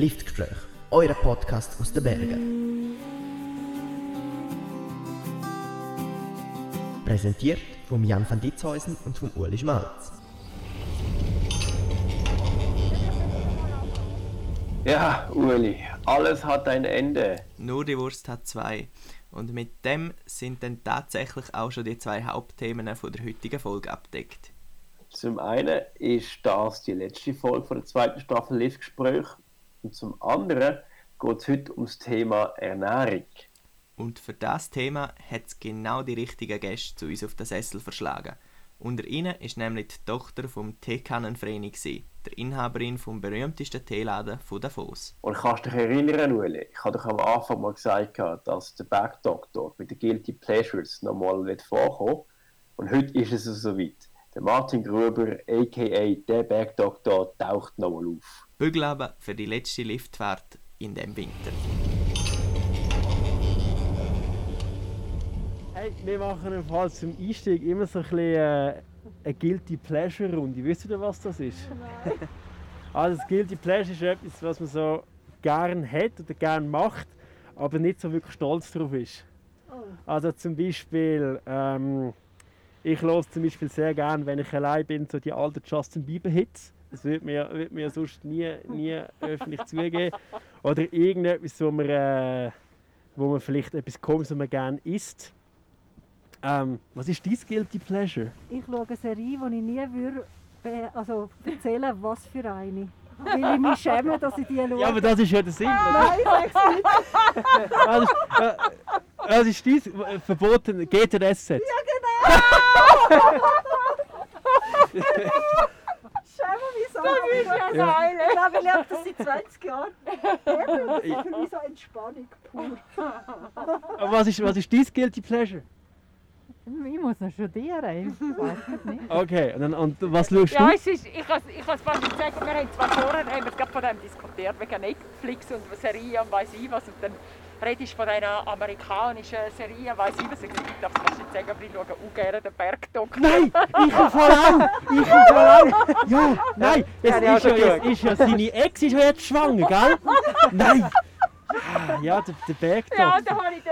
Liftgespräch, euer Podcast aus den Bergen. Präsentiert von Jan van Ditzhäusen und von Uli Schmalz. Ja, Uli, alles hat ein Ende. Nur die Wurst hat zwei. Und mit dem sind dann tatsächlich auch schon die zwei Hauptthemen von der heutigen Folge abdeckt. Zum einen ist das die letzte Folge von der zweiten Staffel Liftgespräch und zum anderen geht es heute ums Thema Ernährung. Und für das Thema hat es genau die richtigen Gäste zu uns auf den Sessel verschlagen. Unter ihnen ist nämlich die Tochter vom Teekannenvreni der Inhaberin vom berühmtesten Teeladen von Davos. Und kannst dich erinnern, Uli, ich habe doch am Anfang mal gesagt, dass der Bergdoktor mit den Guilty Pleasures nochmal vorkommen Und heute ist es soweit. Der Martin Gruber, a.k.a. der Bergdoktor, taucht nochmal auf. Bügeln für die letzte Liftfahrt in dem Winter. Hey, wir machen im Fall zum Einstieg immer so ein bisschen äh, eine Guilty Pleasure Runde. Wisst ihr, was das ist? also das Guilty Pleasure ist etwas, was man so gern hat oder gern macht, aber nicht so wirklich stolz drauf ist. Oh. Also zum Beispiel, ähm, ich höre zum Beispiel sehr gern, wenn ich allein bin, so die alten Justin Bieber Hits. Das würde mir, würde mir sonst nie, nie öffentlich zugeben. Oder irgendetwas, wo man, äh, wo man vielleicht etwas kommt, was man gerne isst. Ähm, was ist dein Guilty Pleasure? Ich schaue eine Serie, die ich nie würde, also erzählen was für eine. Weil ich mich schäme, dass ich die schaue. Ja, aber das ist ja der Sinn. Nein, sag's nicht. das, ist, das ist dein äh, verboten GTS-Set. Ja, genau! Das ist ja ja. geil. Nein, weil ich habe das seit 20 Jahren. Das ist für mich so Entspannung pur. Aber was ist, was ist dein Guilty Pleasure? Ich muss noch studieren. Ich es. Okay, und, und was schaust Ja, du? es ist, ich kann ich kann's fast nicht sagen. Wir haben zwar vorher haben wir gerade von dem diskutiert, wegen Netflix und Serien und weiss ich was. Und dann redest von einer amerikanischen Serie, weiss ich was es gibt. Aber das kannst du nicht sagen, aber ich schaue auch gerne den Bergdoktor. Nein, ich im Fall auch! Ich im Fall auch! Ja, nein, es Ja, ist, ja, jetzt, ist ja seine Ex ist ja jetzt schwanger, gell? Nein! Ja, der, der Bergdoktor. Ja, da habe ich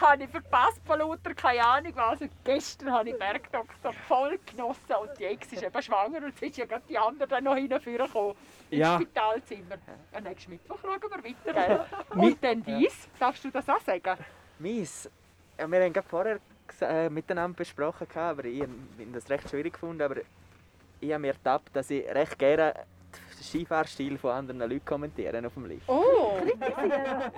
habe ich verpasst von lauter, keine Ahnung was. Und gestern habe ich Bergdoktor voll genossen und die Ex ist eben schwanger und jetzt ist ja gerade die andere dann noch hingekommen ins Ja. Spitalzimmer. Ja, nächsten Mittwoch schauen wir weiter. Und dann dies, darfst du das auch sagen? Mies. Ja, wir haben gerade vorher äh, miteinander besprochen, aber ich habe das recht schwierig gefunden. Aber ich habe mir ertappt, dass ich recht gerne Skifahrstil von anderen Leuten kommentiere auf dem Lift. Oh,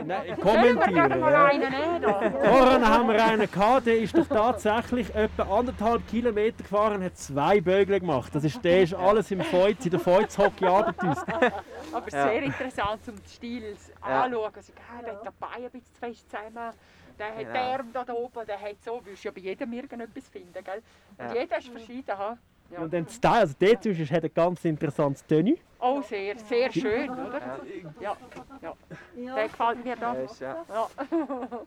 Nein, kommentieren. Ja. Vorhin haben wir einen gehabt, der ist doch tatsächlich etwa anderthalb Kilometer gefahren und hat zwei Bögel gemacht. Das ist, der ist alles im Feuz, in der Feuz-Hockey abgetüst. Aber Ja. sehr interessant zum Stil Ja. anschauen. Also, der hat den Bein ein bisschen zu fest zusammen. Der hat Genau. den Arm da oben, der hat so. Du willst ja bei jedem irgendetwas finden, gell? Und Ja. jeder ist verschieden. Ja. Und dann also der zwischen hat ein ganz interessantes Tenue. Oh, sehr, sehr schön, oder? Ja, ja. Der gefällt mir da. Ja. Ja.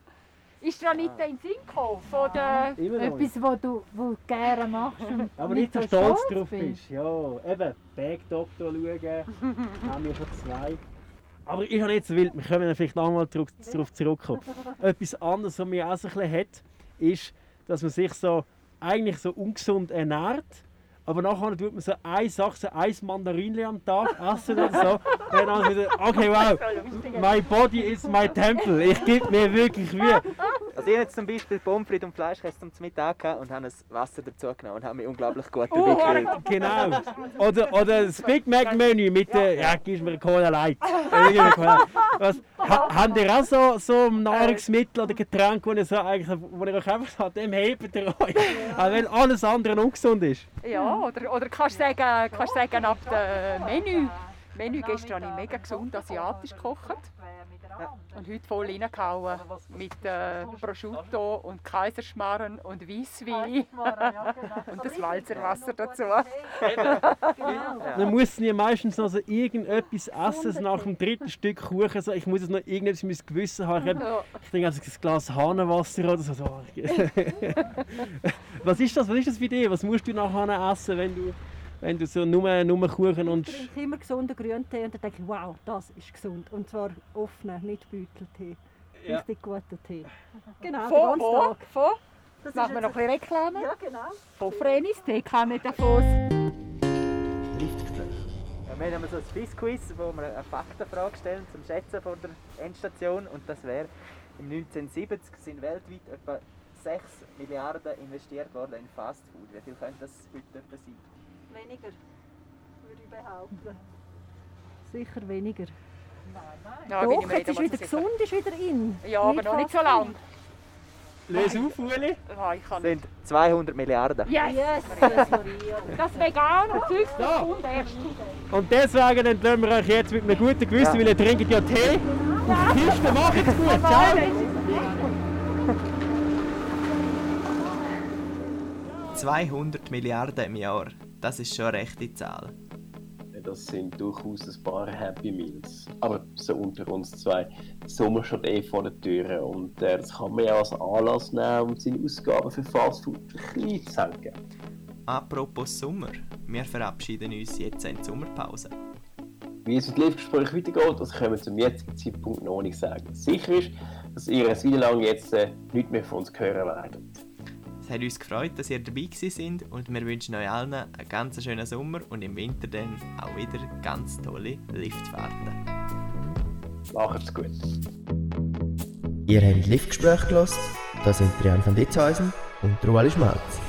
Ist da nicht in den Sinn gekommen von der... Immer noch. Etwas, was du, was du gerne machst und Aber nicht so stolz drauf bist. bist. Ja, eben, Bergdoktor schauen, haben wir schon zwei. Aber ich habe nicht so wild, wir können vielleicht nochmal darauf zurückkommen. Etwas anderes, was mir auch so ein bisschen hat, ist, dass man sich so eigentlich so ungesund ernährt, aber nachher tut man so eine Sache, so ein Mandarinli am Tag essen oder so. Und dann wieder, okay, wow, my body is my temple. Ich gebe mir wirklich Mühe. Also ich habe jetzt zum Beispiel Pommes frites und Fleischkäse zum Mittag gehabt und habe ein Wasser dazu genommen und habe mich unglaublich gut Oh, dabei gefühlt. Genau. Oder, oder das Big Mac Menü mit der, ja, gib mir Cola Light. Was, ha, habt ihr auch so, so Nahrungsmittel oder Getränke, wo ihr, so eigentlich, wo ihr euch einfach sagt, dem hebt ihr euch, auch wenn alles andere ungesund ist? Ja, oder, oder kannst du sagen, kannst du sagen ab dem Menü. Menü gestern habe ich mega gesund asiatisch gekocht. Und heute voll reingehauen mit äh, Prosciutto und Kaiserschmarren und Weisswein und das Walzerwasser dazu. Dann muss ja meistens noch so irgendetwas essen, so nach dem dritten Stück Kuchen. So, ich muss jetzt noch irgendetwas in meinem Gewissen haben. Ich, ich denke, also ein Glas Hahnenwasser oder so. so. Was ist das? Was ist das für dich? Was musst du nachher essen, wenn du Wenn du so nur, nur Kuchen und... Ich trinke immer gesunden Grüntee und dann denke ich, wow, das ist gesund. Und zwar offenen, nicht Beuteltee. Ja. Richtig guter Tee. Genau, den Von, ganzen wo? Tag. Von? Das Machen wir noch ein bisschen Reklame? Ja, genau. Von Frenis, den kann ich davon. Liftgespräch. Ja, wir haben so ein Swiss-Quiz, wo wir eine Faktenfrage stellen zum Schätzen von der Endstation. Und das wäre, im 1970 sind weltweit etwa 6 Milliarden investiert worden in Fastfood. Wie viel könnte das heute etwa sein? Weniger, würde ich behaupten. Sicher weniger. Ja, bin ich Doch, jetzt ist nicht wieder sicher. gesund, ist wieder in. Ja, aber noch nicht so lange. Löse auf, Uli. Ja, Das sind 200 Milliarden. Yes! Das vegane Zeug, das Ja. kommt erst. Und deswegen entlassen wir euch jetzt mit einem guten Gewissen, Ja. weil ihr trinkt ja Tee. Auf die Kiste, macht's gut. Ciao. 200 Milliarden im Jahr, das ist schon eine rechte Zahl. Das sind durchaus ein paar Happy Meals. Aber so unter uns zwei, der Sommer steht eh vor der Tür und äh, das kann man ja als Anlass nehmen, um seine Ausgaben für Fastfood ein bisschen zu senken. Apropos Sommer, wir verabschieden uns jetzt in die Sommerpause. Wie es mit dem Live-Gespräch weitergeht, das können wir zum jetzigen Zeitpunkt noch nicht sagen. Sicher ist, dass ihr eine Weile lang jetzt äh, nicht mehr von uns hören werdet. Es hat uns gefreut, dass ihr dabei sind und wir wünschen euch allen einen ganz schönen Sommer und im Winter dann auch wieder ganz tolle Liftfahrten. Macht's gut. Ihr habt Liftgespräch gelost. Das sind Trian van Ditzhäusen und Ueli Schmalz.